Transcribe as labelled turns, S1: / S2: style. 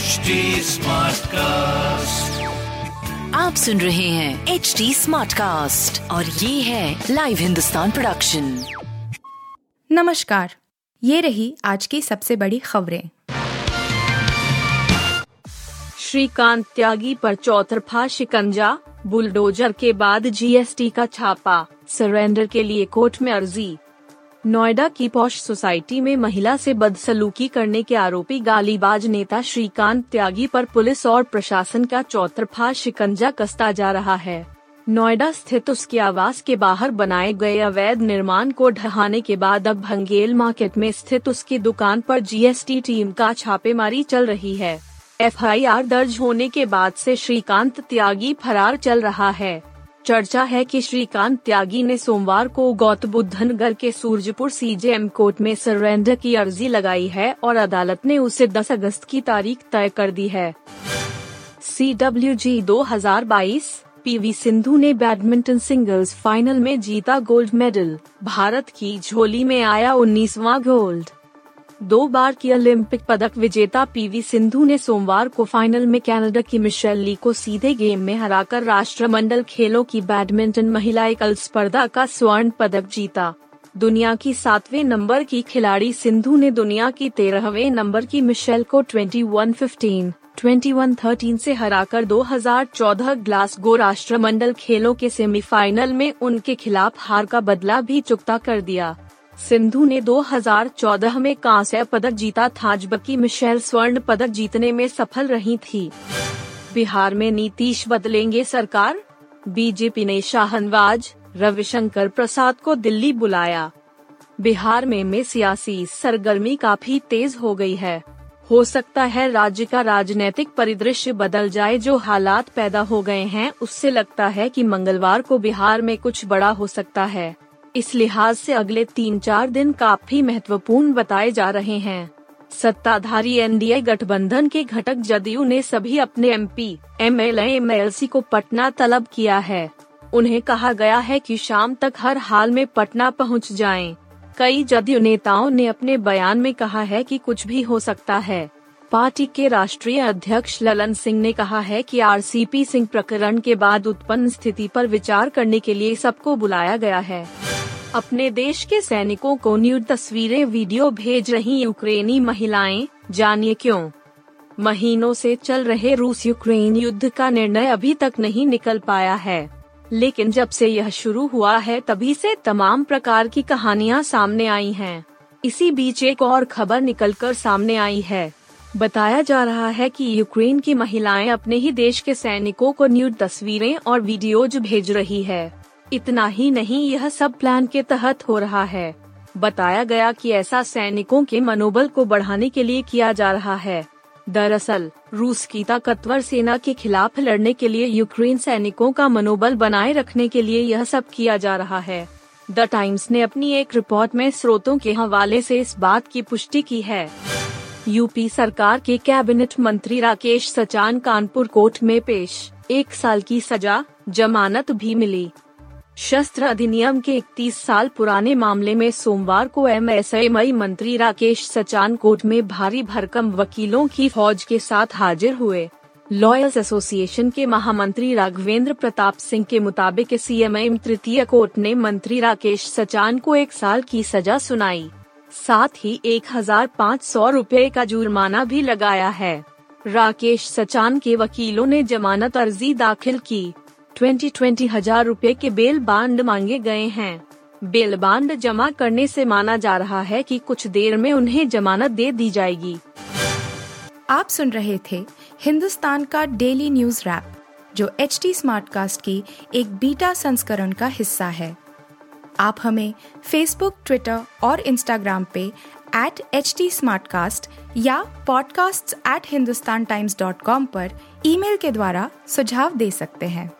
S1: HD cast
S2: आप सुन रहे हैं एच डी स्मार्ट कास्ट और ये है लाइव हिंदुस्तान प्रोडक्शन
S3: नमस्कार। ये रही आज की सबसे बड़ी खबरें।
S4: श्रीकांत त्यागी पर चौतरफा शिकंजा बुलडोजर के बाद जीएसटी का छापा सरेंडर के लिए कोर्ट में अर्जी। नोएडा की पौष सोसाइटी में महिला से बदसलूकी करने के आरोपी गालीबाज नेता श्रीकांत त्यागी पर पुलिस और प्रशासन का चौतरफा शिकंजा कसता जा रहा है। नोएडा स्थित उसके आवास के बाहर बनाए गए अवैध निर्माण को ढहाने के बाद अब भंगेल मार्केट में स्थित उसकी दुकान पर जीएसटी टीम का छापेमारी चल रही है। एफआईआर दर्ज होने के बाद से श्रीकांत त्यागी फरार चल रहा है। चर्चा है कि श्रीकांत त्यागी ने सोमवार को गौतबुद्धनगर के सूरजपुर सीजेएम कोर्ट में सरेंडर की अर्जी लगाई है और अदालत ने उसे 10 अगस्त की तारीख तय कर दी है। सी डब्ल्यू जी दो हज़ार बाईस पीवी सिंधु ने बैडमिंटन सिंगल्स फाइनल में जीता गोल्ड मेडल भारत की झोली में आया उन्नीसवा गोल्ड दो बार की ओलंपिक पदक विजेता पीवी सिंधु ने सोमवार को फाइनल में कनाडा की मिशेल ली को सीधे गेम में हराकर राष्ट्रमंडल खेलों की बैडमिंटन महिला एकल स्पर्धा का स्वर्ण पदक जीता। दुनिया की सातवें नंबर की खिलाड़ी सिंधु ने दुनिया की तेरहवें नंबर की मिशेल को 21-15, 21-13 से हराकर 2014 ग्लासगो राष्ट्रमंडल खेलों के सेमीफाइनल में उनके खिलाफ हार का बदला भी चुकता कर दिया। सिंधु ने 2014 में कांस्य पदक जीता था, जबकि मिशेल स्वर्ण पदक जीतने में सफल रही थी। बिहार में नीतीश बदलेंगे सरकार। बीजेपी ने शाहनवाज, रविशंकर प्रसाद को दिल्ली बुलाया। बिहार में में सियासी सरगर्मी काफ़ी तेज हो गई है। हो सकता है राज्य का राजनीतिक परिदृश्य बदल जाए, जो हालात पैदा हो गए हैं। उससे लगता है कि मंगलवार को बिहार में कुछ बड़ा हो सकता है। इस लिहाज से अगले तीन चार दिन काफ़ी महत्वपूर्ण बताए जा रहे हैं। सत्ताधारी एनडीए गठबंधन के घटक जदयू ने सभी अपने एमपी, एमएलए, एमएलसी को पटना तलब किया है। उन्हें कहा गया है कि शाम तक हर हाल में पटना पहुँच जाएँ। कई जदयू नेताओं ने अपने बयान में कहा है कि कुछ भी हो सकता है। पार्टी के राष्ट्रीय अध्यक्ष ललन सिंह ने कहा है कि आरसीपी सिंह प्रकरण के बाद उत्पन्न स्थिति पर विचार करने के लिए सबको बुलाया गया है। अपने देश के सैनिकों को न्यूड तस्वीरें, वीडियो भेज रही यूक्रेनी महिलाएँ, जानिए क्यों? महीनों से चल रहे रूस यूक्रेन युद्ध का निर्णय अभी तक नहीं निकल पाया है। लेकिन जब से यह शुरू हुआ है, तभी से तमाम प्रकार की कहानियाँ सामने आई हैं। इसी बीच एक और खबर निकलकर सामने आई है। बताया जा रहा है कि यूक्रेन की महिलाएँ अपने ही देश के सैनिकों को न्यूड तस्वीरें और वीडियोज़ भेज रही है। इतना ही नहीं, यह सब प्लान के तहत हो रहा है। बताया गया कि ऐसा सैनिकों के मनोबल को बढ़ाने के लिए किया जा रहा है। दरअसल, रूस की ताकतवर सेना के खिलाफ लड़ने के लिए यूक्रेन सैनिकों का मनोबल बनाए रखने के लिए यह सब किया जा रहा है। द टाइम्स ने अपनी एक रिपोर्ट में स्रोतों के हवाले से इस बात की पुष्टि की है। यूपी सरकार के कैबिनेट मंत्री राकेश सचान कानपुर कोर्ट में पेश। एक साल की सजा, जमानत भी मिली। शस्त्र अधिनियम के 31 साल पुराने मामले में सोमवार को एम एमएसएमई मंत्री राकेश सचान कोर्ट में भारी भरकम वकीलों की फौज के साथ हाजिर हुए। लॉयर्स एसोसिएशन के महामंत्री राघवेंद्र प्रताप सिंह के मुताबिक सी सीएमएम तृतीय कोर्ट ने मंत्री राकेश सचान को एक साल की सजा सुनाई। साथ ही एक हज़ार पाँच सौ रूपए का जुर्माना भी लगाया है। राकेश सचान के वकीलों ने जमानत अर्जी दाखिल की। ट्वेंटी ट्वेंटी हज़ार रूपए के बेल बांड मांगे गए हैं। बेल बांड जमा करने से माना जा रहा है कि कुछ देर में उन्हें जमानत दे दी जाएगी।
S3: आप सुन रहे थे हिंदुस्तान का डेली न्यूज़ रैप, जो एच टी स्मार्ट कास्ट की एक बीटा संस्करण का हिस्सा है। आप हमें फेसबुक ट्विटर और इंस्टाग्राम पे एट एच टी या podcasts@hindustantimes.com पर ईमेल के द्वारा सुझाव दे सकते हैं।